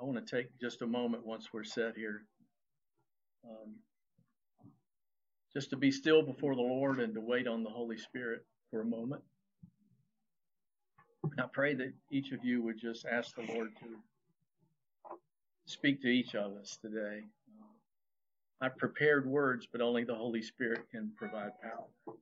I want to take just a moment once we're set here, um, just to be still before the Lord and to wait on the Holy Spirit for a moment. And I pray that each of you would just ask the Lord to speak to each of us today. I've prepared words, but only the Holy Spirit can provide power.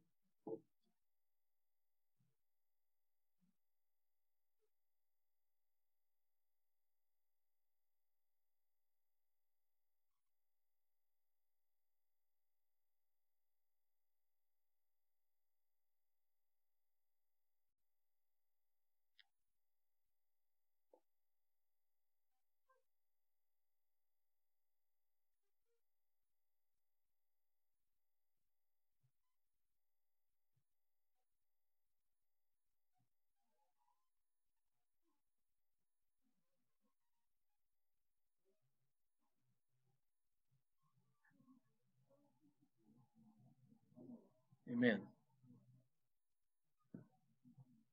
Amen.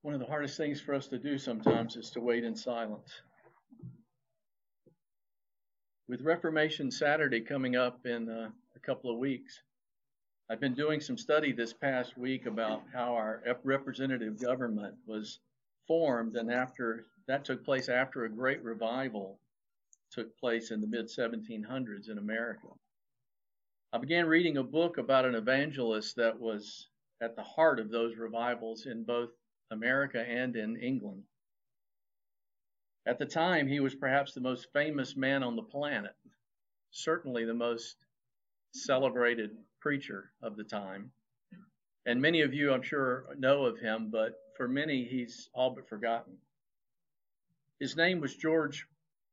One of the hardest things for us to do sometimes is to wait in silence. With Reformation Saturday coming up in uh, a couple of weeks, I've been doing some study this past week about how our representative government was formed, and after that took place after a great revival took place in the mid 1700s in America. I began reading a book about an evangelist that was at the heart of those revivals in both America and in England. At the time, he was perhaps the most famous man on the planet, certainly the most celebrated preacher of the time. And many of you, I'm sure, know of him, but for many, he's all but forgotten. His name was George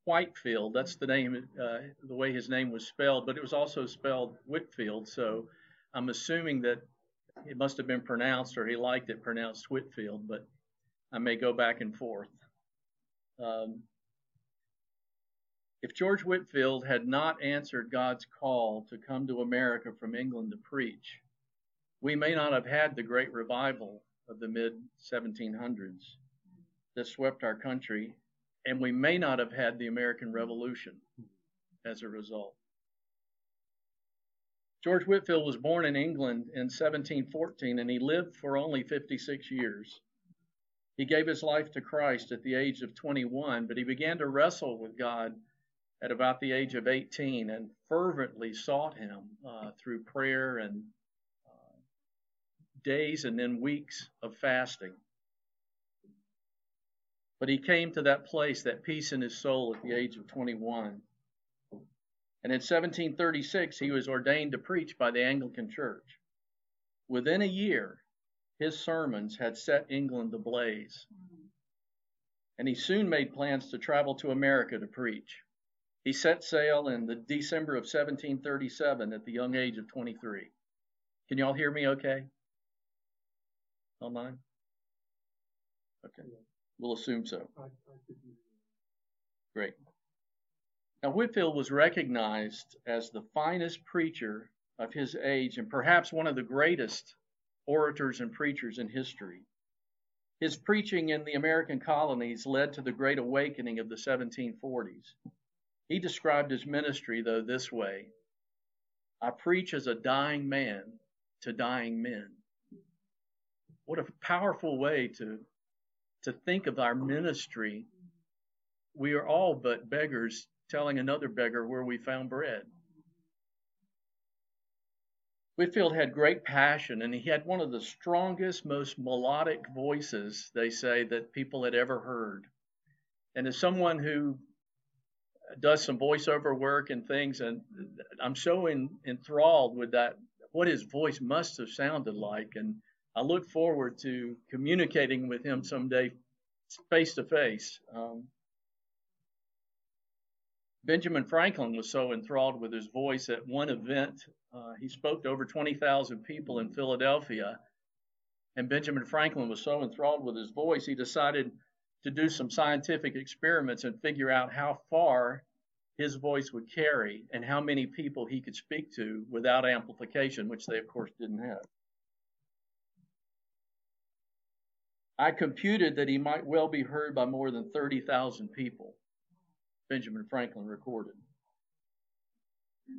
Whitefield. That's the name, uh, the way his name was spelled, but it was also spelled Whitfield. So I'm assuming that it must have been pronounced, or he liked it pronounced Whitfield, but I may go back and forth. Um, if George Whitfield had not answered God's call to come to America from England to preach, we may not have had the great revival of the mid 1700s that swept our country and we may not have had the American Revolution as a result. George Whitfield was born in England in 1714 and he lived for only 56 years. He gave his life to Christ at the age of 21, but he began to wrestle with God at about the age of 18 and fervently sought him uh, through prayer and uh, days and then weeks of fasting. But he came to that place, that peace in his soul at the age of 21. And in 1736, he was ordained to preach by the Anglican Church. Within a year, his sermons had set England ablaze. And he soon made plans to travel to America to preach. He set sail in the December of 1737 at the young age of 23. Can y'all hear me okay? Online? Okay. We'll assume so. Great. Now, Whitfield was recognized as the finest preacher of his age and perhaps one of the greatest orators and preachers in history. His preaching in the American colonies led to the Great Awakening of the 1740s. He described his ministry, though, this way I preach as a dying man to dying men. What a powerful way to to think of our ministry, we are all but beggars telling another beggar where we found bread. Whitfield had great passion, and he had one of the strongest, most melodic voices, they say, that people had ever heard. And as someone who does some voiceover work and things, and I'm so in, enthralled with that, what his voice must have sounded like. And I look forward to communicating with him someday face to face. Benjamin Franklin was so enthralled with his voice at one event. Uh, he spoke to over 20,000 people in Philadelphia. And Benjamin Franklin was so enthralled with his voice, he decided to do some scientific experiments and figure out how far his voice would carry and how many people he could speak to without amplification, which they, of course, didn't have. I computed that he might well be heard by more than 30,000 people. Benjamin Franklin recorded.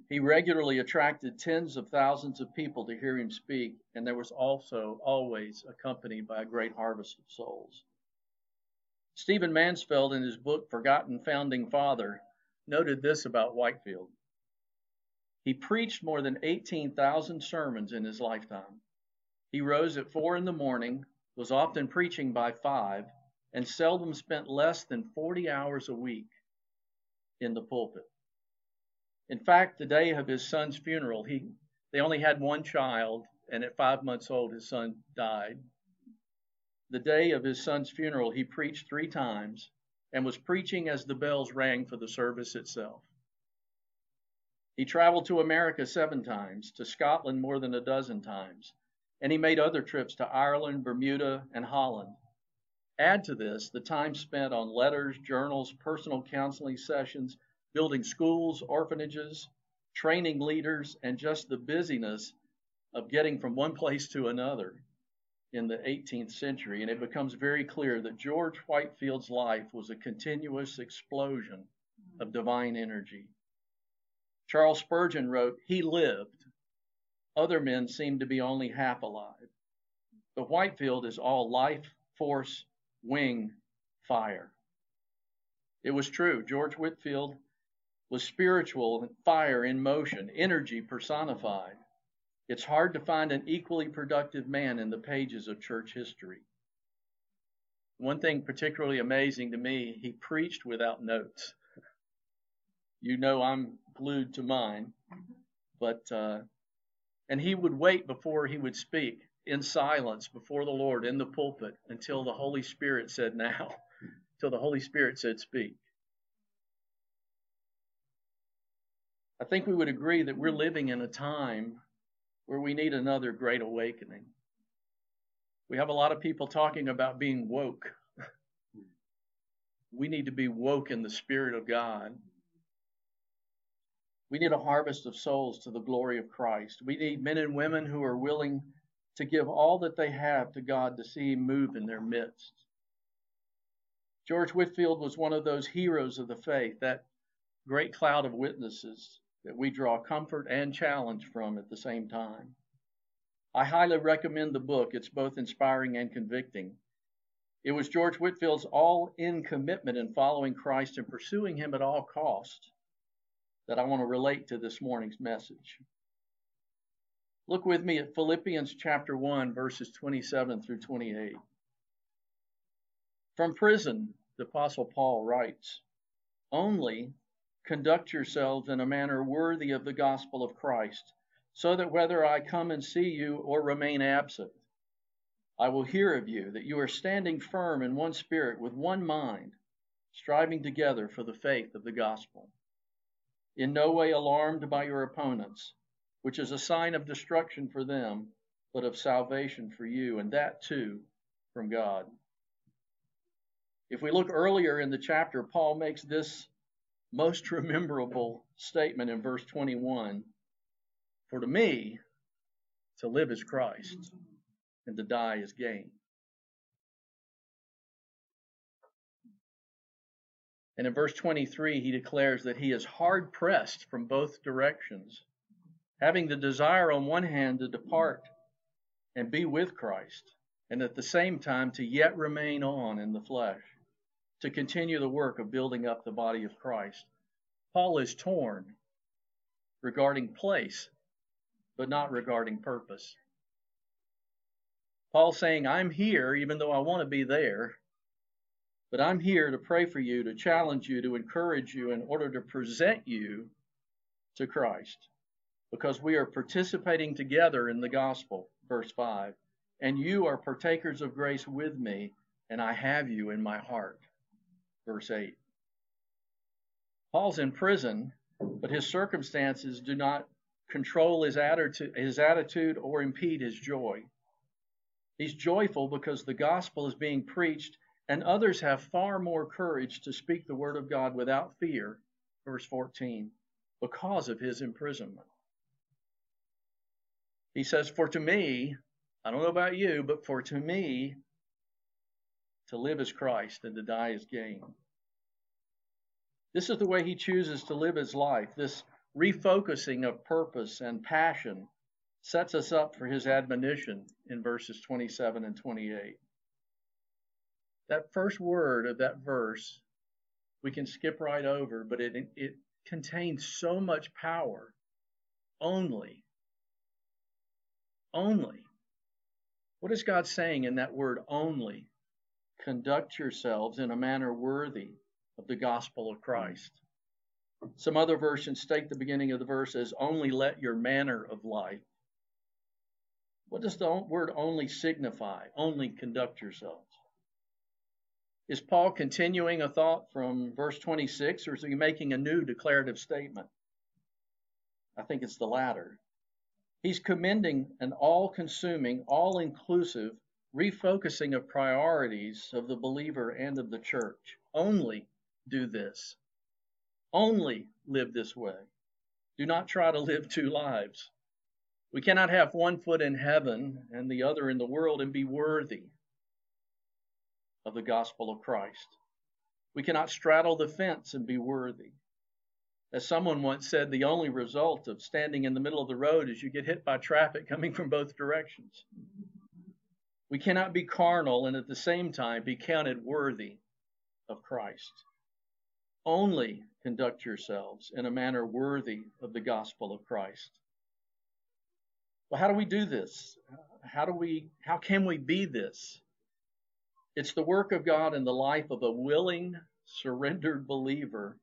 He regularly attracted tens of thousands of people to hear him speak, and there was also always accompanied by a great harvest of souls. Stephen Mansfield, in his book Forgotten Founding Father, noted this about Whitefield. He preached more than 18,000 sermons in his lifetime. He rose at four in the morning, was often preaching by five, and seldom spent less than 40 hours a week in the pulpit. In fact, the day of his son's funeral, he they only had one child, and at five months old, his son died. The day of his son's funeral, he preached three times and was preaching as the bells rang for the service itself. He traveled to America seven times, to Scotland more than a dozen times, and he made other trips to Ireland, Bermuda, and Holland. Add to this the time spent on letters, journals, personal counseling sessions, building schools, orphanages, training leaders, and just the busyness of getting from one place to another in the 18th century. And it becomes very clear that George Whitefield's life was a continuous explosion of divine energy. Charles Spurgeon wrote, He lived. Other men seem to be only half alive. But Whitefield is all life, force, wing, fire. It was true. George Whitfield was spiritual fire in motion, energy personified. It's hard to find an equally productive man in the pages of church history. One thing particularly amazing to me, he preached without notes. You know I'm glued to mine, but uh, and he would wait before he would speak in silence before the Lord in the pulpit until the Holy Spirit said now, till the Holy Spirit said speak. I think we would agree that we're living in a time where we need another great awakening. We have a lot of people talking about being woke. we need to be woke in the Spirit of God. We need a harvest of souls to the glory of Christ. We need men and women who are willing to give all that they have to God to see Him move in their midst. George Whitfield was one of those heroes of the faith, that great cloud of witnesses that we draw comfort and challenge from at the same time. I highly recommend the book. It's both inspiring and convicting. It was George Whitfield's all in commitment in following Christ and pursuing Him at all costs that I want to relate to this morning's message. Look with me at Philippians chapter 1, verses 27 through 28. From prison, the Apostle Paul writes, Only conduct yourselves in a manner worthy of the gospel of Christ, so that whether I come and see you or remain absent, I will hear of you that you are standing firm in one spirit with one mind, striving together for the faith of the gospel. In no way alarmed by your opponents, which is a sign of destruction for them, but of salvation for you, and that too from God. If we look earlier in the chapter, Paul makes this most rememberable statement in verse 21 For to me, to live is Christ, and to die is gain. And in verse 23, he declares that he is hard pressed from both directions, having the desire on one hand to depart and be with Christ, and at the same time to yet remain on in the flesh to continue the work of building up the body of Christ. Paul is torn regarding place, but not regarding purpose. Paul saying, I'm here even though I want to be there, but I'm here to pray for you, to challenge you, to encourage you in order to present you to Christ. Because we are participating together in the gospel, verse 5. And you are partakers of grace with me, and I have you in my heart verse 8. Paul's in prison, but his circumstances do not control his attitude, his attitude or impede his joy. He's joyful because the gospel is being preached, and others have far more courage to speak the word of God without fear, verse 14, because of his imprisonment. He says, For to me, I don't know about you, but for to me, to live as Christ and to die as gain. This is the way he chooses to live his life. This refocusing of purpose and passion sets us up for his admonition in verses 27 and 28. That first word of that verse, we can skip right over, but it, it contains so much power. Only. Only. What is God saying in that word only? Conduct yourselves in a manner worthy of the gospel of Christ. Some other versions state the beginning of the verse as only let your manner of life. What does the word only signify? Only conduct yourselves. Is Paul continuing a thought from verse 26 or is he making a new declarative statement? I think it's the latter. He's commending an all consuming, all inclusive refocusing of priorities of the believer and of the church. Only do this. Only live this way. Do not try to live two lives. We cannot have one foot in heaven and the other in the world and be worthy of the gospel of Christ. We cannot straddle the fence and be worthy. As someone once said, the only result of standing in the middle of the road is you get hit by traffic coming from both directions. We cannot be carnal and at the same time be counted worthy of Christ. Only conduct yourselves in a manner worthy of the gospel of Christ. Well, how do we do this? How do we how can we be this? It's the work of God in the life of a willing, surrendered believer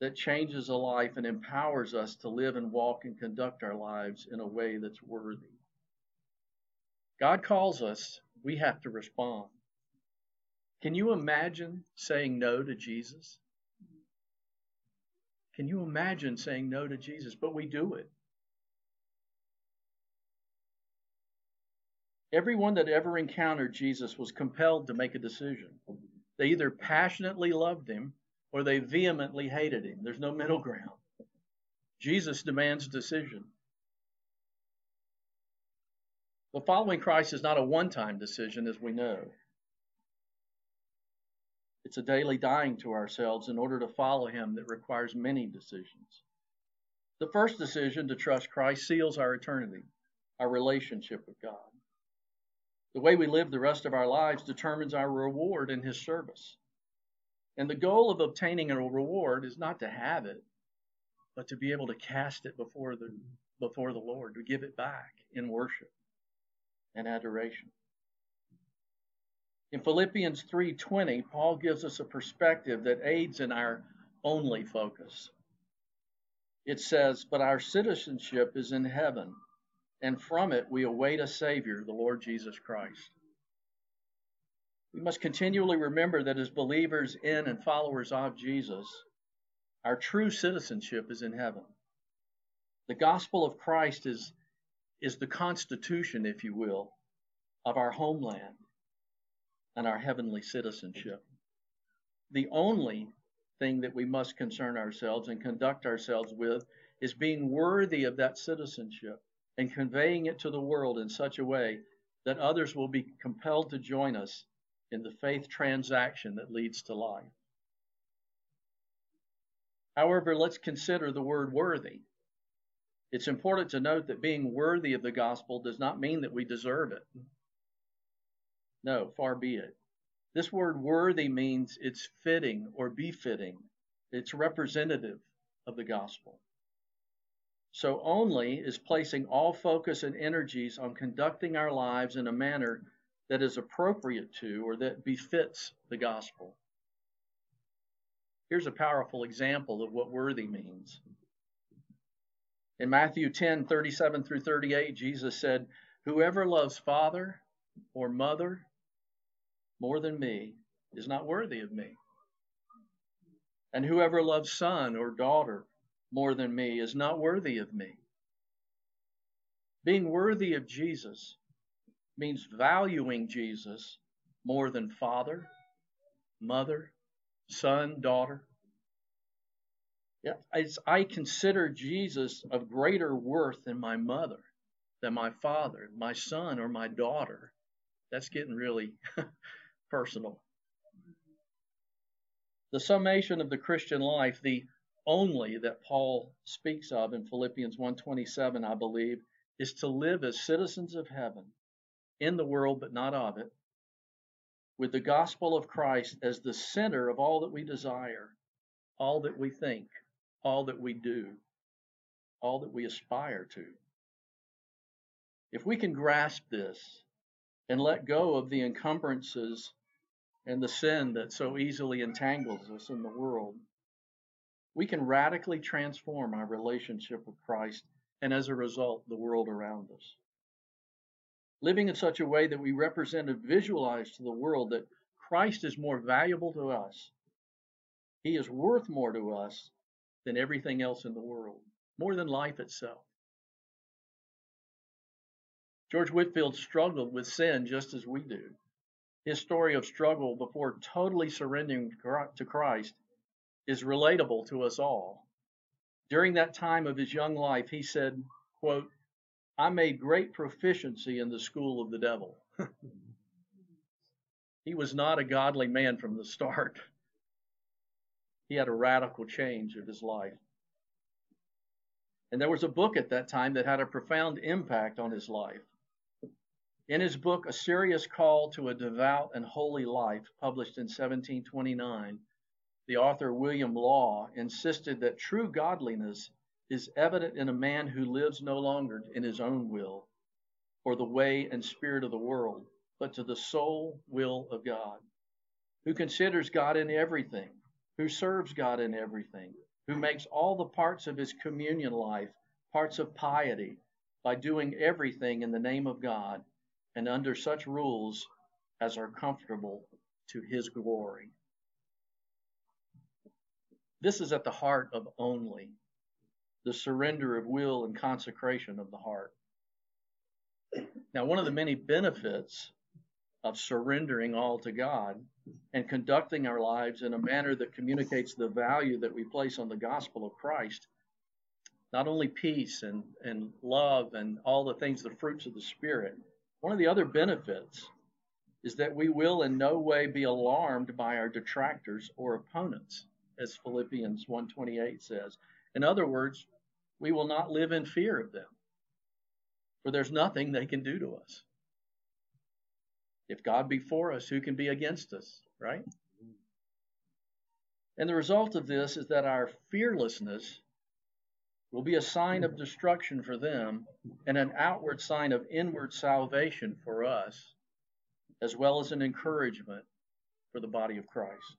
that changes a life and empowers us to live and walk and conduct our lives in a way that's worthy. God calls us, we have to respond. Can you imagine saying no to Jesus? Can you imagine saying no to Jesus? But we do it. Everyone that ever encountered Jesus was compelled to make a decision. They either passionately loved him or they vehemently hated him. There's no middle ground. Jesus demands decision. But following Christ is not a one time decision, as we know. It's a daily dying to ourselves in order to follow Him that requires many decisions. The first decision to trust Christ seals our eternity, our relationship with God. The way we live the rest of our lives determines our reward in His service. And the goal of obtaining a reward is not to have it, but to be able to cast it before the before the Lord, to give it back in worship and adoration. In Philippians 3:20, Paul gives us a perspective that aids in our only focus. It says, "But our citizenship is in heaven, and from it we await a savior, the Lord Jesus Christ." We must continually remember that as believers in and followers of Jesus, our true citizenship is in heaven. The gospel of Christ is is the constitution, if you will, of our homeland and our heavenly citizenship. The only thing that we must concern ourselves and conduct ourselves with is being worthy of that citizenship and conveying it to the world in such a way that others will be compelled to join us in the faith transaction that leads to life. However, let's consider the word worthy. It's important to note that being worthy of the gospel does not mean that we deserve it. No, far be it. This word worthy means it's fitting or befitting, it's representative of the gospel. So, only is placing all focus and energies on conducting our lives in a manner that is appropriate to or that befits the gospel. Here's a powerful example of what worthy means. In Matthew 10 37 through 38, Jesus said, Whoever loves father or mother more than me is not worthy of me. And whoever loves son or daughter more than me is not worthy of me. Being worthy of Jesus means valuing Jesus more than father, mother, son, daughter, as I consider Jesus of greater worth than my mother, than my father, my son, or my daughter. That's getting really personal. The summation of the Christian life, the only that Paul speaks of in Philippians 1:27, I believe, is to live as citizens of heaven, in the world but not of it, with the gospel of Christ as the center of all that we desire, all that we think, all that we do, all that we aspire to. If we can grasp this and let go of the encumbrances and the sin that so easily entangles us in the world, we can radically transform our relationship with Christ and as a result, the world around us. Living in such a way that we represent and visualize to the world that Christ is more valuable to us. He is worth more to us than everything else in the world, more than life itself. George Whitfield struggled with sin just as we do. His story of struggle before totally surrendering to Christ is relatable to us all. During that time of his young life, he said, quote, I made great proficiency in the school of the devil. he was not a godly man from the start. He had a radical change of his life. And there was a book at that time that had a profound impact on his life. In his book, A Serious Call to a Devout and Holy Life, published in 1729, the author William Law insisted that true godliness is evident in a man who lives no longer in his own will or the way and spirit of the world, but to the sole will of God, who considers God in everything, who serves God in everything, who makes all the parts of his communion life parts of piety by doing everything in the name of God and under such rules as are comfortable to his glory. This is at the heart of only the surrender of will and consecration of the heart. Now, one of the many benefits of surrendering all to God and conducting our lives in a manner that communicates the value that we place on the gospel of Christ, not only peace and, and love and all the things, the fruits of the Spirit, one of the other benefits is that we will in no way be alarmed by our detractors or opponents as Philippians 1:28 says. In other words, we will not live in fear of them. For there's nothing they can do to us. If God be for us, who can be against us, right? And the result of this is that our fearlessness will be a sign of destruction for them and an outward sign of inward salvation for us, as well as an encouragement for the body of Christ.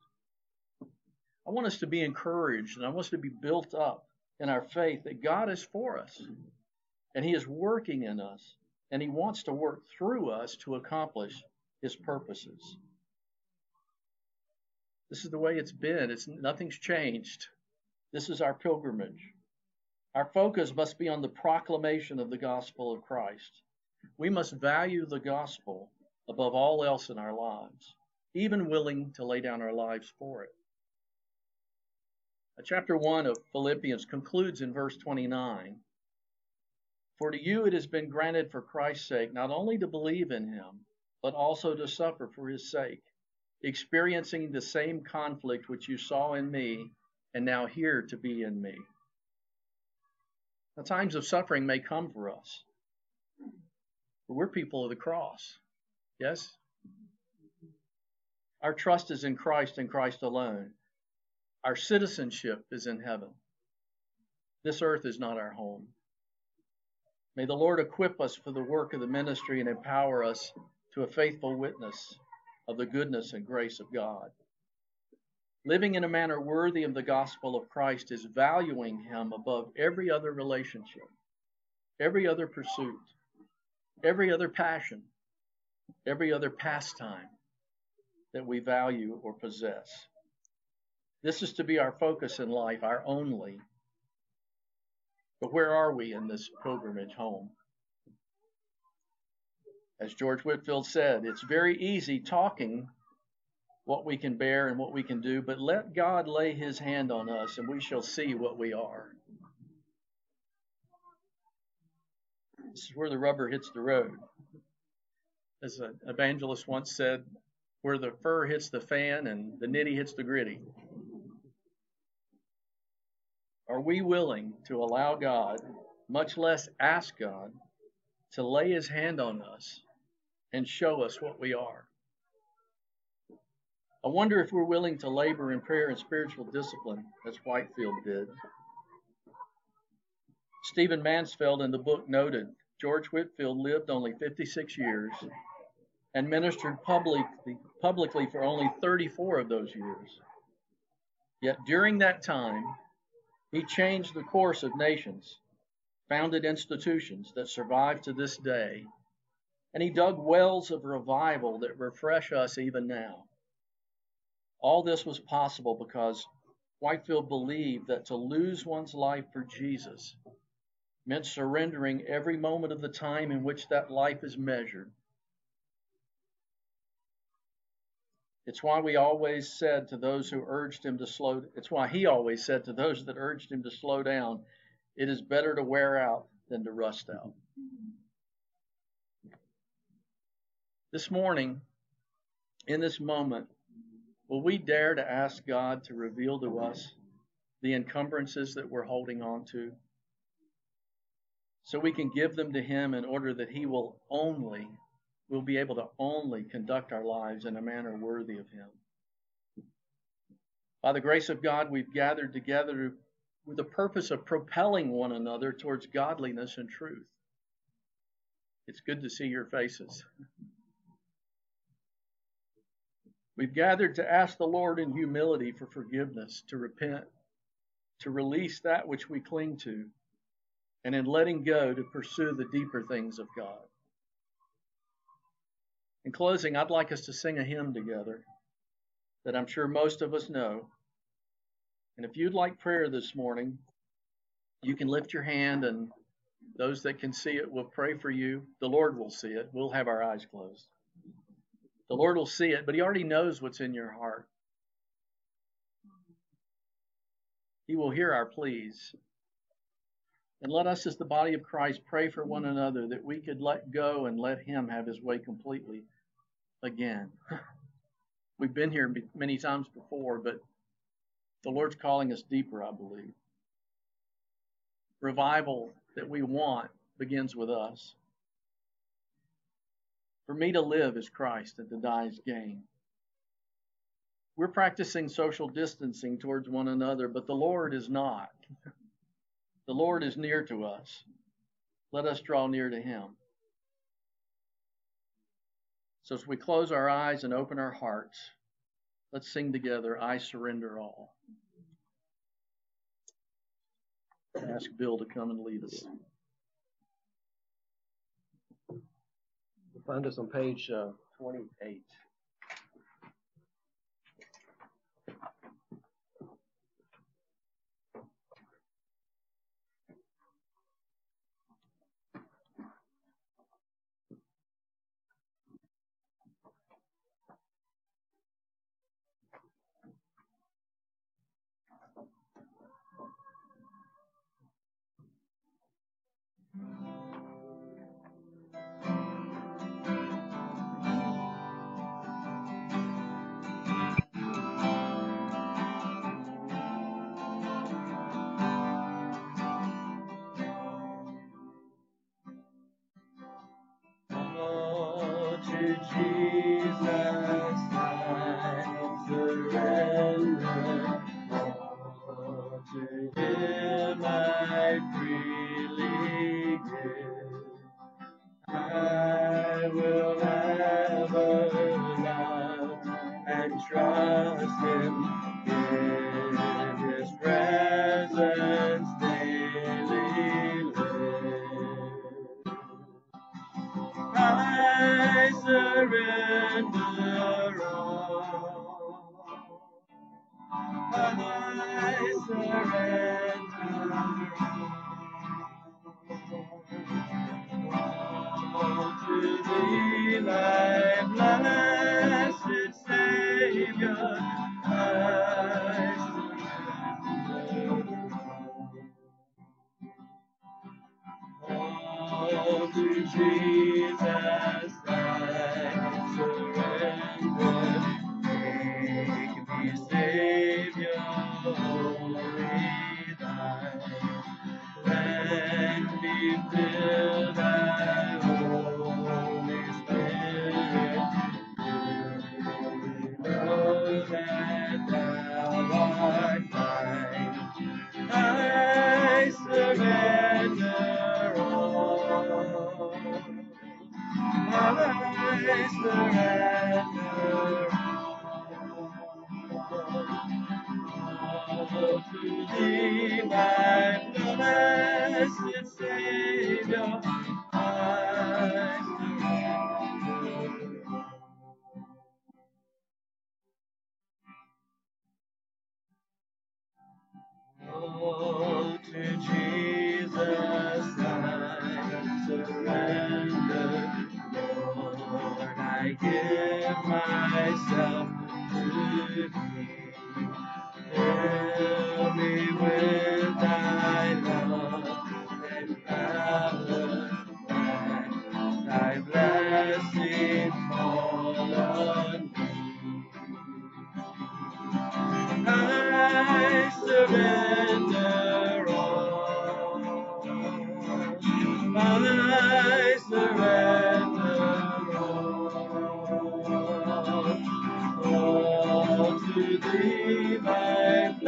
I want us to be encouraged and I want us to be built up in our faith that God is for us and He is working in us and He wants to work through us to accomplish His purposes. This is the way it's been. It's nothing's changed. This is our pilgrimage. Our focus must be on the proclamation of the gospel of Christ. We must value the gospel above all else in our lives, even willing to lay down our lives for it. Chapter 1 of Philippians concludes in verse 29 For to you it has been granted for Christ's sake not only to believe in him, but also to suffer for his sake, experiencing the same conflict which you saw in me and now hear to be in me. The times of suffering may come for us, but we're people of the cross. Yes? Our trust is in Christ and Christ alone. Our citizenship is in heaven. This earth is not our home. May the Lord equip us for the work of the ministry and empower us to a faithful witness of the goodness and grace of God. Living in a manner worthy of the gospel of Christ is valuing Him above every other relationship, every other pursuit, every other passion, every other pastime that we value or possess. This is to be our focus in life, our only. But where are we in this pilgrimage home? As George Whitfield said, it's very easy talking what we can bear and what we can do, but let God lay his hand on us and we shall see what we are. This is where the rubber hits the road. As an evangelist once said, where the fur hits the fan and the nitty hits the gritty. Are we willing to allow God, much less ask God, to lay his hand on us and show us what we are? I wonder if we're willing to labor in prayer and spiritual discipline as Whitefield did. Stephen Mansfield in the book noted George Whitefield lived only 56 years and ministered publicly, publicly for only 34 of those years. Yet during that time, he changed the course of nations, founded institutions that survive to this day, and he dug wells of revival that refresh us even now. All this was possible because Whitefield believed that to lose one's life for Jesus meant surrendering every moment of the time in which that life is measured. It's why we always said to those who urged him to slow it's why he always said to those that urged him to slow down, it is better to wear out than to rust out. This morning, in this moment, will we dare to ask God to reveal to us the encumbrances that we're holding on to? so we can give them to Him in order that He will only, will be able to only conduct our lives in a manner worthy of Him. By the grace of God, we've gathered together with the purpose of propelling one another towards godliness and truth. It's good to see your faces. We've gathered to ask the Lord in humility for forgiveness, to repent, to release that which we cling to, and in letting go to pursue the deeper things of God. In closing, I'd like us to sing a hymn together that I'm sure most of us know. And if you'd like prayer this morning, you can lift your hand, and those that can see it will pray for you. The Lord will see it. We'll have our eyes closed. The Lord will see it, but He already knows what's in your heart. He will hear our pleas. And let us, as the body of Christ, pray for one another that we could let go and let Him have His way completely again. We've been here many times before, but the Lord's calling us deeper, I believe. Revival that we want begins with us. For me to live is Christ and to die is gain. We're practicing social distancing towards one another, but the Lord is not. The Lord is near to us. Let us draw near to him. So as we close our eyes and open our hearts, let's sing together, I surrender all. Ask Bill to come and lead us. Find us on page uh, 28. Lord,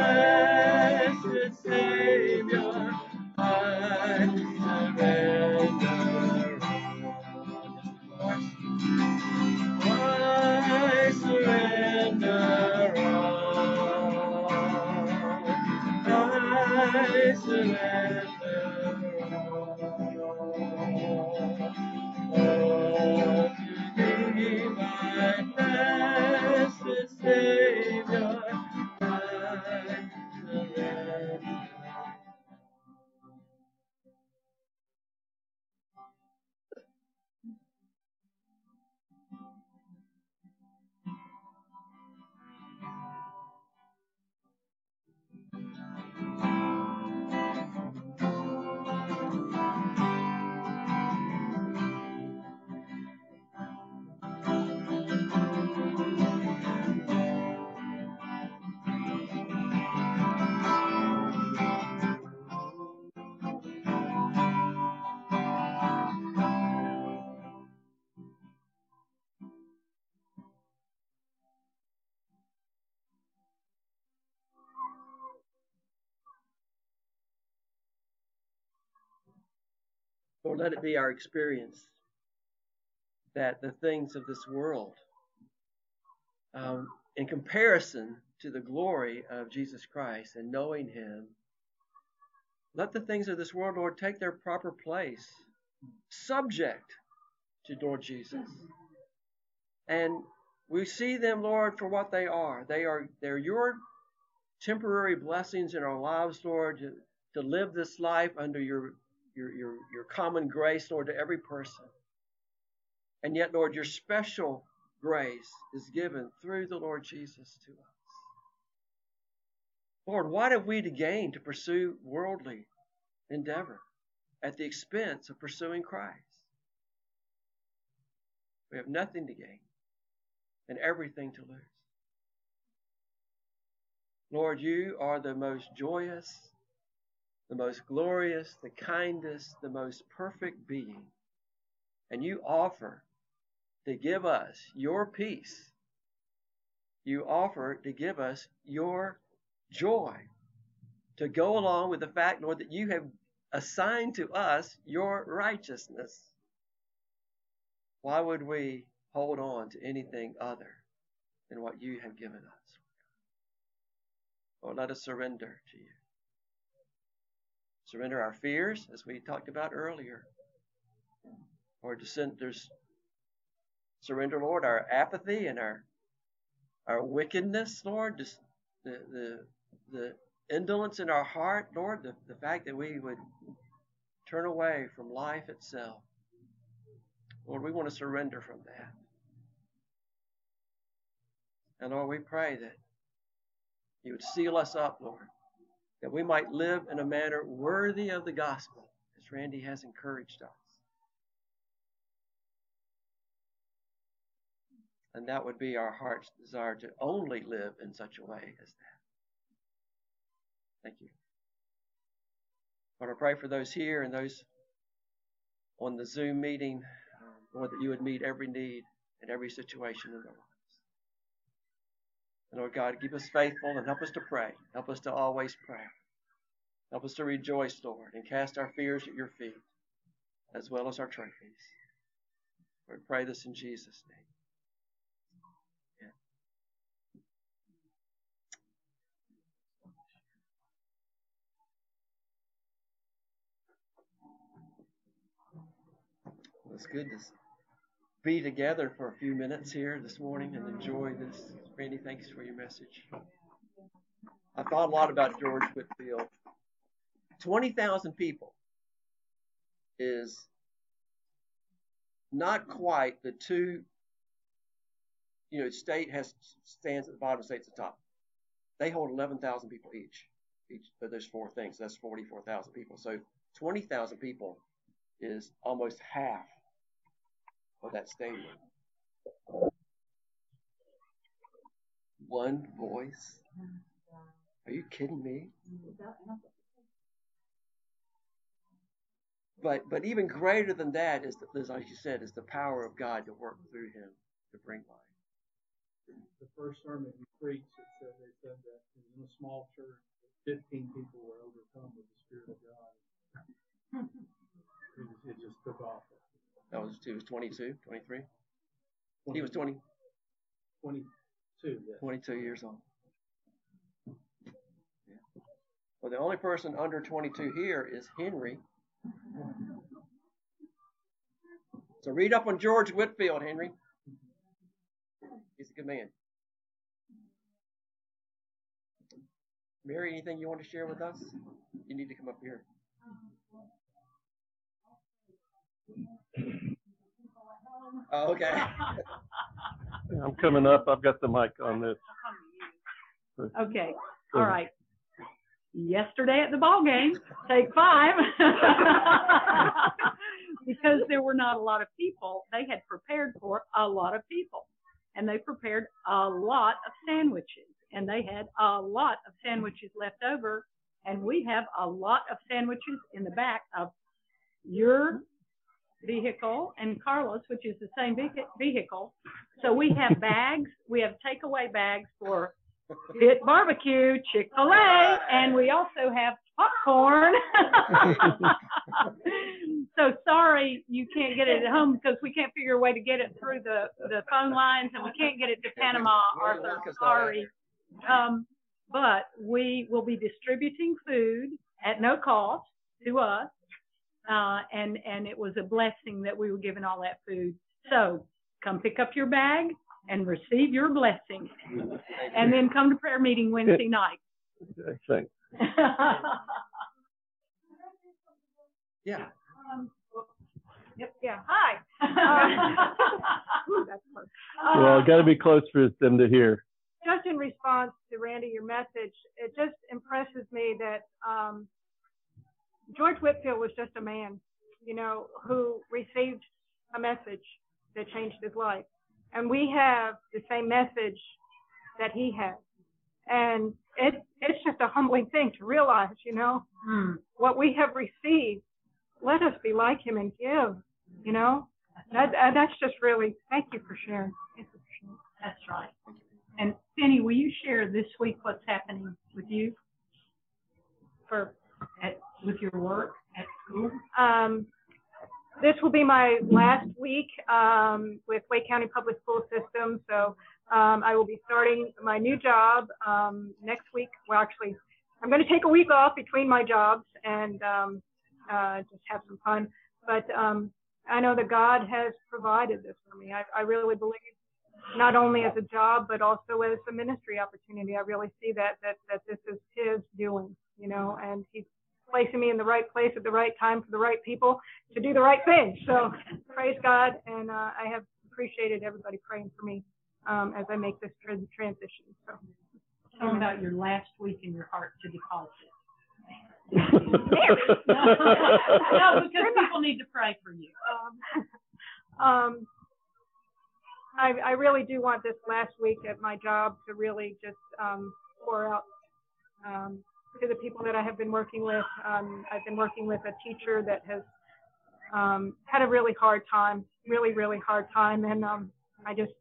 let it be our experience that the things of this world, um, in comparison to the glory of Jesus Christ and knowing Him, let the things of this world, Lord, take their proper place, subject to Lord Jesus. And we see them, Lord, for what they are. They are they're your temporary blessings in our lives, Lord, to, to live this life under your your, your, your common grace, Lord, to every person. And yet, Lord, your special grace is given through the Lord Jesus to us. Lord, what have we to gain to pursue worldly endeavor at the expense of pursuing Christ? We have nothing to gain and everything to lose. Lord, you are the most joyous the most glorious, the kindest, the most perfect being. And you offer to give us your peace. You offer to give us your joy. To go along with the fact, Lord, that you have assigned to us your righteousness. Why would we hold on to anything other than what you have given us? Lord, let us surrender to you. Surrender our fears, as we talked about earlier. Or to there's surrender, Lord, our apathy and our our wickedness, Lord, just the the the indolence in our heart, Lord, the, the fact that we would turn away from life itself. Lord, we want to surrender from that. And Lord, we pray that you would seal us up, Lord, that we might live in a manner worthy of the gospel, as Randy has encouraged us. And that would be our heart's desire to only live in such a way as that. Thank you. I want to pray for those here and those on the Zoom meeting, uh, Lord, that you would meet every need in every situation in their lives. Lord God, keep us faithful and help us to pray. Help us to always pray. Help us to rejoice, Lord, and cast our fears at your feet, as well as our trophies. We pray this in Jesus' name. It's good to be together for a few minutes here this morning and enjoy this. Randy, thanks for your message. I thought a lot about George Whitefield. 20,000 people is not quite the two, you know, state has stands at the bottom, state's at the top. They hold 11,000 people each. Each, but there's four things. That's 44,000 people. So 20,000 people is almost half that statement. One voice. Are you kidding me? But but even greater than that is, as you said, is the power of God to work through him to bring life. The first sermon he preached, it said they said that in a small church, 15 people were overcome with the Spirit of God. it just took off. That was he was 22, 23. He was 20. 22. Yeah. 22 years old. Yeah. Well, the only person under 22 here is Henry. So read up on George Whitefield, Henry. He's a good man. Mary, anything you want to share with us? You need to come up here. Oh, okay. I'm coming up. I've got the mic on this. Okay. All right. Yesterday at the ball game, take five, because there were not a lot of people. They had prepared for a lot of people, and they prepared a lot of sandwiches, and they had a lot of sandwiches left over, and we have a lot of sandwiches in the back of your vehicle and Carlos, which is the same vehicle. So we have bags, we have takeaway bags for Pit Barbecue, Chick fil A, and we also have popcorn. so sorry you can't get it at home because we can't figure a way to get it through the, the phone lines and we can't get it to Panama, Arthur. Sorry. Um, but we will be distributing food at no cost to us uh, and and it was a blessing that we were given all that food. So come pick up your bag and receive your blessing, and then come to prayer meeting Wednesday night. Thanks. yeah. Um, yep. Yeah. Hi. well, got to be close for them to hear. Just in response to Randy, your message, it just impresses me that um, George Whitefield was just a man, you know, who received a message that changed his life. And we have the same message that he had. And it, it's just a humbling thing to realize, you know, hmm. what we have received. Let us be like him and give, you know. That, that's just really, thank you for sharing. That's right. And Penny, will you share this week what's happening with you for with your work at school? Um, this will be my last week um, with Wake County Public School System. So um, I will be starting my new job um, next week. Well, actually, I'm going to take a week off between my jobs and um, uh, just have some fun. But um, I know that God has provided this for me. I, I really believe not only as a job but also as a ministry opportunity. I really see that that that this is His doing, you know, and He's placing me in the right place at the right time for the right people to do the right thing. So praise God, and uh, I have appreciated everybody praying for me um, as I make this transition. So tell me about your last week in your heart to deposit. no, because people need to pray for you. Um, um, I, I really do want this last week at my job to really just um, pour out um, to the people that I have been working with. Um, I've been working with a teacher that has um, had a really hard time, really, really hard time. And um, I just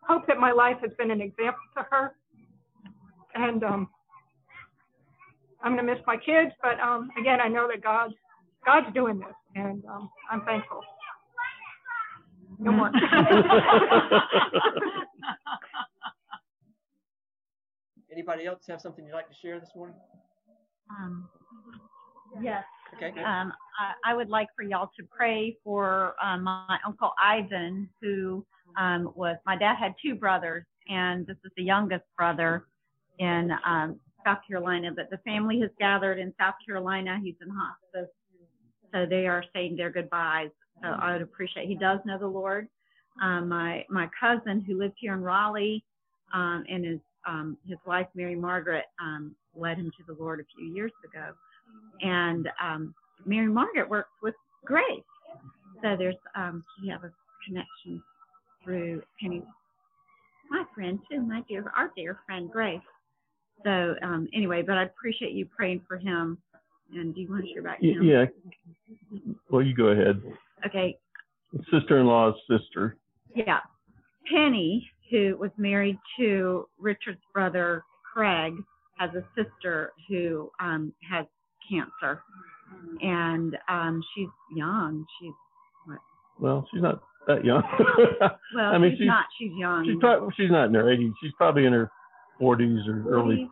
hope that my life has been an example to her. And um, I'm going to miss my kids, but um, again, I know that God, God's doing this, and um, I'm thankful. No more. Anybody else have something you'd like to share this morning? Um, yes. Okay. good. Um, I, I would like for y'all to pray for um, my uncle Ivan, who um, was my dad had two brothers, and this is the youngest brother in um, South Carolina. But the family has gathered in South Carolina. He's in hospice, so they are saying their goodbyes. So I would appreciate. He does know the Lord. Um, my my cousin who lives here in Raleigh, um, and his um, his wife Mary Margaret um, led him to the Lord a few years ago and um, Mary Margaret works with Grace. So there's um, we have a connection through Penny, my friend too, my dear, our dear friend Grace. So um, anyway, but I appreciate you praying for him. And do you want to share back? Him? Yeah. Well, you go ahead. Okay. Sister-in-law's sister. Yeah. Penny, who was married to Richard's brother Craig, has a sister who um, has cancer, and um, she's young. She's Well, she's not that young. well, I mean, she's, she's not. She's young. she's probably she's not in her 80s. She's probably in her 40s or early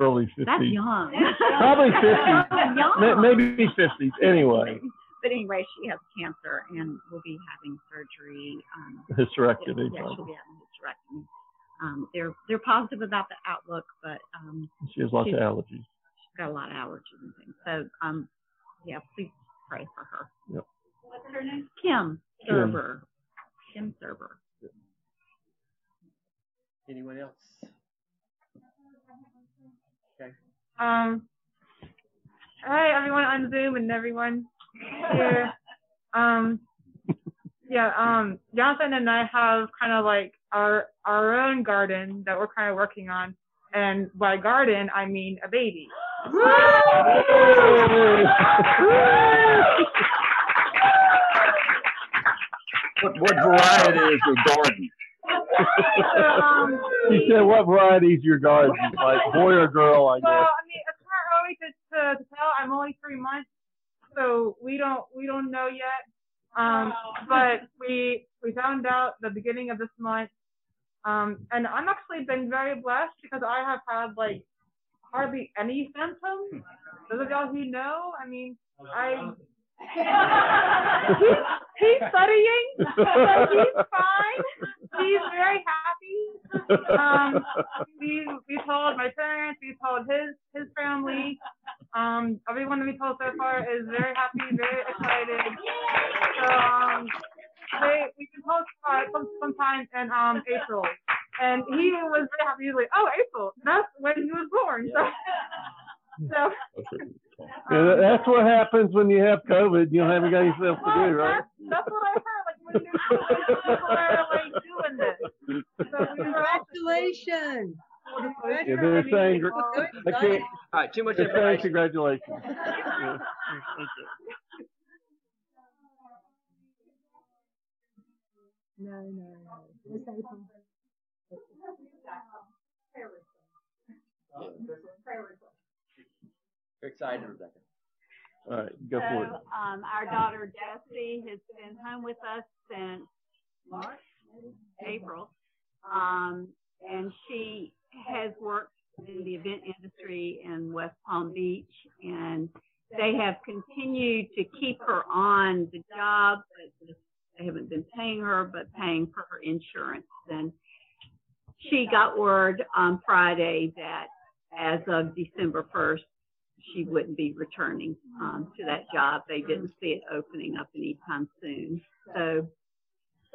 early 50s. That's young. Probably 50s. young. Maybe 50s. Anyway, But anyway, she has cancer and will be having surgery. Um, hysterectomy. yeah, she'll be having hysterectomy. Um, they're they're positive about the outlook, but um, She has lots of allergies. she's got a lot of allergies and things. So um, yeah, please pray for her. Yep. What's her name? Kim Kim. Serber. Kim Serber. Anyone else? Okay. Um, hi everyone on Zoom and everyone here. Um, yeah, um, Jonathan and I have kind of like our our own garden that we're kind of working on, and by garden I mean a baby. What, what variety is your garden? So, um, She said, "What variety is your garden? Like boy or girl?" I guess." well, guess. I mean, it's hard always to, to, to tell. I'm only three months, so we don't we don't know yet. Um, but we we found out the beginning of this month, um, and I'm actually been very blessed because I have had like hardly any symptoms. Those of y'all who know, I mean, I he's, he's studying, so he's fine. He's very happy. Um, we we told my parents, we told his his family. Um, everyone that we told so far is very happy, very excited. So um, they we can post uh, some, sometime in um April, and he was very happy. He was like, "Oh, April, that's when he was born." So, so Yeah, that's what happens when you have COVID. You don't have anything else to well, do, right? that's, that's what I heard. Like when there's people are like doing this. So we were all Congratulations. Yeah, they're saying, gr- I can't, All right, too much they're saying information. congratulations. Yeah. No, no, no. Miss April. Very excited, Rebecca. All right, go for it. So, um, our daughter Jessie has been home with us since March, April. Um, and she has worked in the event industry in West Palm Beach and they have continued to keep her on the job, but just- they haven't been paying her, but paying for her insurance. And she got word on Friday that as of December 1st, she wouldn't be returning um, to that job. They didn't see it opening up anytime soon. So,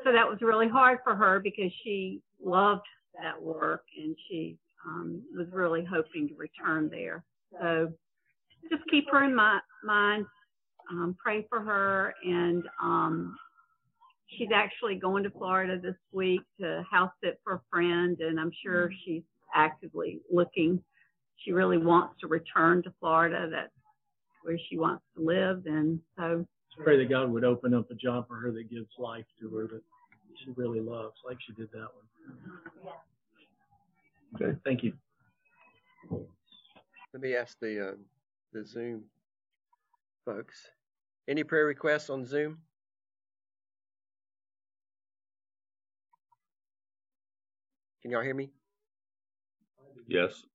so that was really hard for her because she loved that work and she um, was really hoping to return there. So, just keep her in my, mind, um, pray for her, and um, she's actually going to Florida this week to house sit for a friend, and I'm sure she's actively looking she really wants to return to Florida. That's where she wants to live. And so Just pray that God would open up a job for her that gives life to her that she really loves, like she did that one. Okay, thank you. Let me ask the uh, the Zoom folks. Any prayer requests on Zoom? Can y'all hear me? Yes.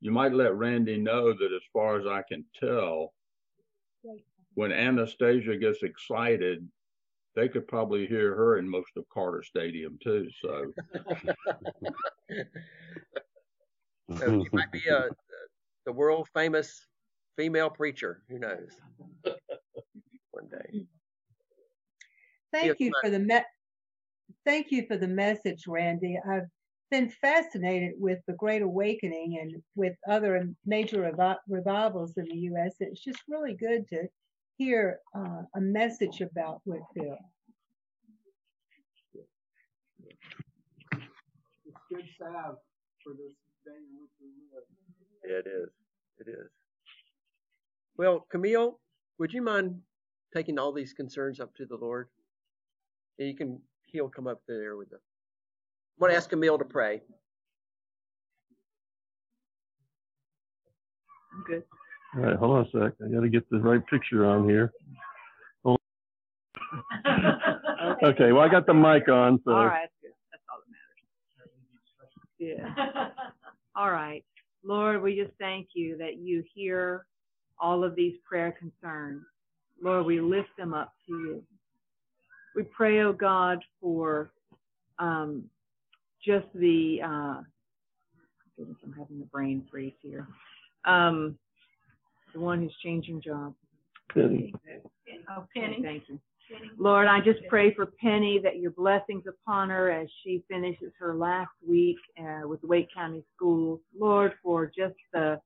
You might let Randy know that as far as I can tell, when Anastasia gets excited, they could probably hear her in most of Carter Stadium too. So So you might be a the world famous female preacher. Who knows? One day. Thank Yes, you ma'am. for the me- thank you for the message, Randy. I've been fascinated with the Great Awakening and with other major revi- revivals in the U.S. It's just really good to hear uh, a message about Whitefield. It's good salve for this day in which we live. Yeah, it is. It is. Well, Camille, would you mind taking all these concerns up to the Lord? And you can he'll come up there with the I want to ask Emil to pray. I'm good. All right, hold on a sec. I got to get the right picture on here. Hold- Okay, well, I got the mic on, so. All right, that's good. That's all that matters. Yeah. All right. Lord, we just thank you that you hear all of these prayer concerns. Lord, we lift them up to you. We pray, oh God, for um, just the, uh, goodness, I'm having a brain freeze here. Um, the one who's changing jobs. Penny. Oh, Penny. Thank you. Lord, I just pray for Penny that your blessings upon her as she finishes her last week uh, with Wake County Schools. Lord, for just the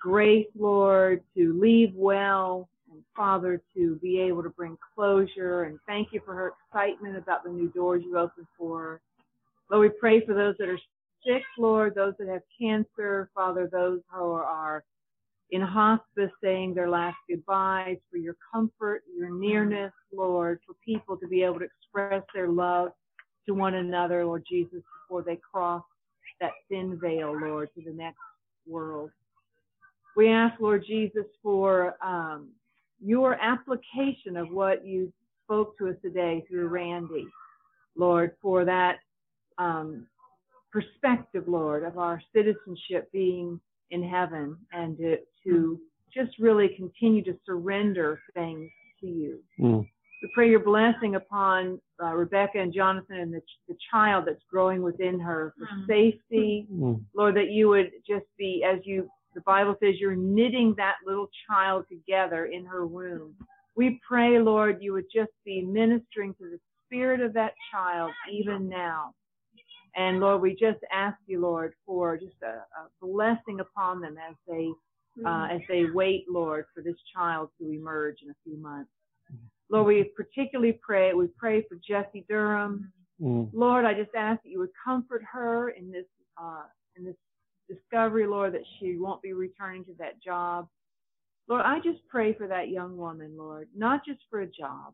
grace, Lord, to leave well and Father, to be able to bring closure. And thank you for her excitement about the new doors you opened for her. Lord, we pray for those that are sick, Lord, those that have cancer, Father, those who are in hospice saying their last goodbyes, for your comfort, your nearness, Lord, for people to be able to express their love to one another, Lord Jesus, before they cross that thin veil, Lord, to the next world. We ask, Lord Jesus, for um, your application of what you spoke to us today through Randy, Lord, for that um, perspective, Lord, of our citizenship being in heaven and to, to just really continue to surrender things to you. Mm. We pray your blessing upon uh, Rebecca and Jonathan and the, the child that's growing within her for safety. Mm. Lord, that you would just be, as you, the Bible says, you're knitting that little child together in her womb. We pray, Lord, you would just be ministering to the spirit of that child even now. And Lord, we just ask you, Lord, for just a, a blessing upon them as they uh, as they wait, Lord, for this child to emerge in a few months. Lord, we particularly pray. We pray for Jessie Durham. Mm. Lord, I just ask that you would comfort her in this uh, in this discovery, Lord, that she won't be returning to that job. Lord, I just pray for that young woman, Lord, not just for a job.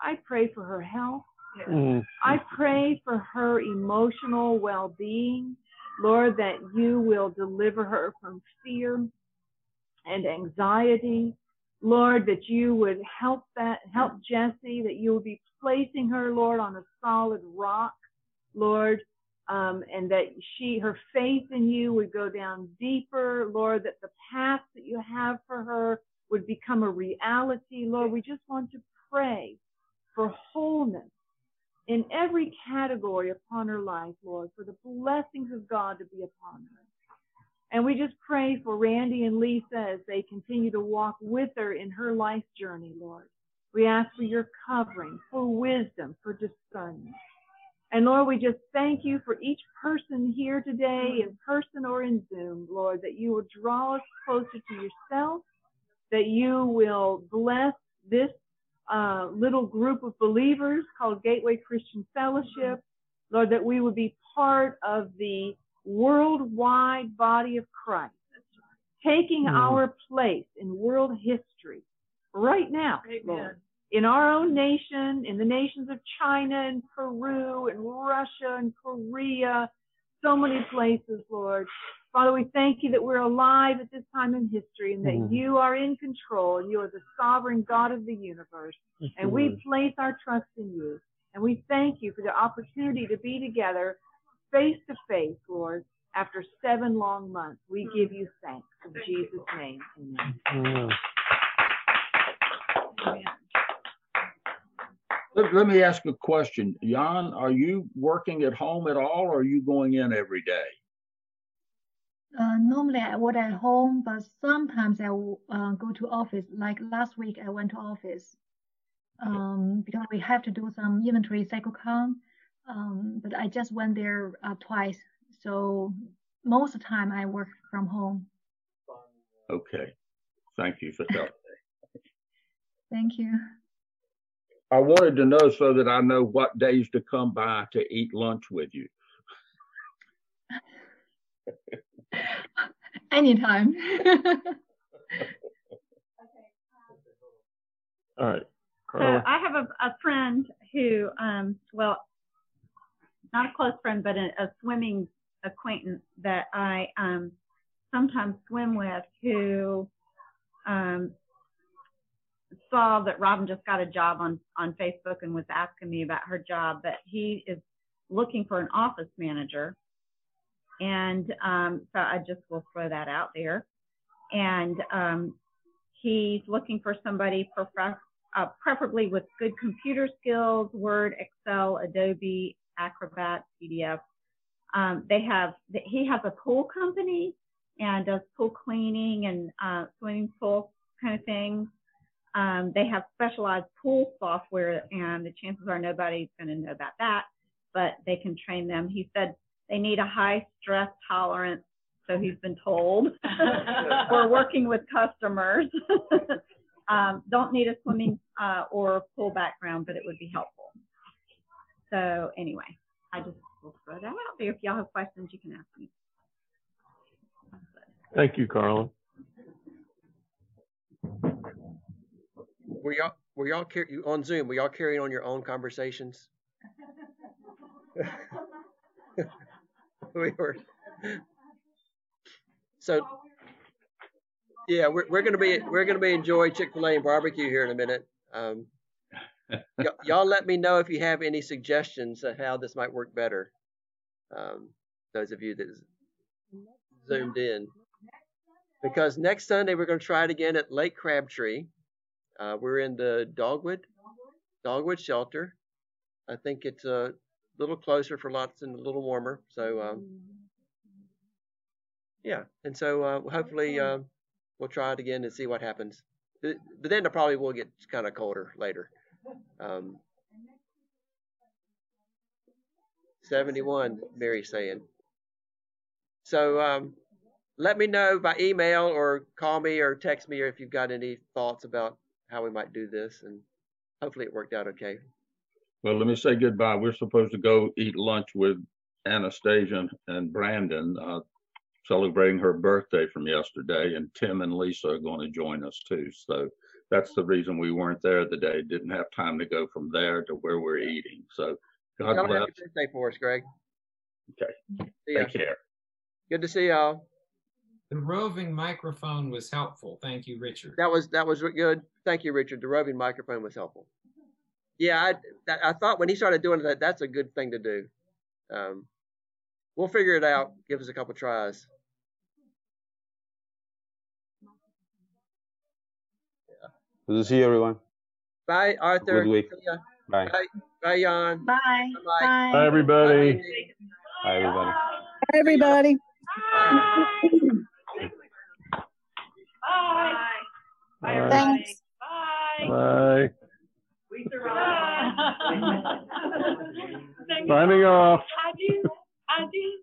I pray for her health. Mm. I pray for her emotional well being. Lord, that you will deliver her from fear and anxiety. Lord, that you would help that, help Jessie, that you would be placing her, Lord, on a solid rock, Lord, um, and that she, her faith in you would go down deeper, Lord, that the path that you have for her would become a reality. Lord, we just want to pray for wholeness in every category upon her life, Lord, for the blessings of God to be upon her. And we just pray for Randy and Lisa as they continue to walk with her in her life journey, Lord. We ask for your covering, for wisdom, for discernment. And Lord, we just thank you for each person here today, in person or in Zoom, Lord, that you will draw us closer to yourself, that you will bless this uh, little group of believers called Gateway Christian Fellowship, Lord, that we would be part of the worldwide body of Christ taking. Mm. our place in world history right now, Amen. Lord. In our own nation, in the nations of China and Peru and Russia and Korea, so many places, Lord. Father, we thank you that we're alive at this time in history and that Mhm. you are in control and you are the sovereign God of the universe. Yes, And you we are. place our trust in you. And we thank you for the opportunity to be together face to face, Lord, after seven long months. We give you thanks in Jesus' name. Amen. Yeah. Let, let me ask a question. Jan, are you working at home at all or are you going in every day? Uh, normally I work at home, but sometimes I will uh, go to office. Like last week, I went to office um, because we have to do some inventory cycle count. Um, but I just went there uh, twice, so most of the time I work from home. Okay. Thank you for telling. me. Thank you. I wanted to know so that I know what days to come by to eat lunch with you. Anytime. All right. So I have a, a friend who, um, well, not a close friend, but a, a swimming acquaintance that I um, sometimes swim with who um, saw that Robin just got a job on, on Facebook and was asking me about her job, but he is looking for an office manager. And um, so I just will throw that out there. And um, he's looking for somebody prefer- uh, preferably with good computer skills, Word, Excel, Adobe, Acrobat, PDF. Um, they have, he has a pool company and does pool cleaning and uh, swimming pool kind of things. Um, they have specialized pool software, and the chances are nobody's going to know about that, but they can train them. He said they need a high stress tolerance, so he's been told. We're working with customers. um, don't need a swimming uh, or pool background, but it would be helpful. So anyway, I just will throw that out there. If y'all have questions, you can ask me. Thank you, Carla. Were y'all were y'all car- you- on Zoom? Were y'all carrying on your own conversations? we were. So yeah, we're we're gonna be we're gonna be enjoying Chick Fil A and barbecue here in a minute. Um, y- y'all let me know if you have any suggestions of how this might work better. Um, those of you that zoomed in, because next Sunday we're going to try it again at Lake Crabtree. Uh, we're in the Dogwood Dogwood Shelter. I think it's a little closer for lots and a little warmer. So um, yeah, and so uh, hopefully uh, we'll try it again and see what happens. But but then it probably will get kind of colder later. Um, 71, Mary's saying. So um, let me know by email or call me or text me or if you've got any thoughts about how we might do this, and hopefully it worked out okay. Well, let me say goodbye. We're supposed to go eat lunch with Anastasia and Brandon, uh, celebrating her birthday from yesterday, and Tim and Lisa are going to join us too. So that's the reason we weren't there today. Didn't have time to go from there to where we're eating. So God Tell them bless. happy birthday for us, Greg. Okay. See ya. Take care. Good to see y'all. The roving microphone was helpful. Thank you, Richard. That was that was good. Thank you, Richard. The roving microphone was helpful. Yeah, I that- I thought when he started doing that, that's a good thing to do. Um, we'll figure it out. Give us a couple tries. Good to see you, everyone. Bye, Arthur. Good week. See. Bye. Bye, bye, Jan. Bye. Bye. Bye, everybody. Bye, everybody. Bye, everybody. Bye. Bye. Bye. Bye. Thanks. Bye. Bye. We survived. Signing off. Adieu. Adieu.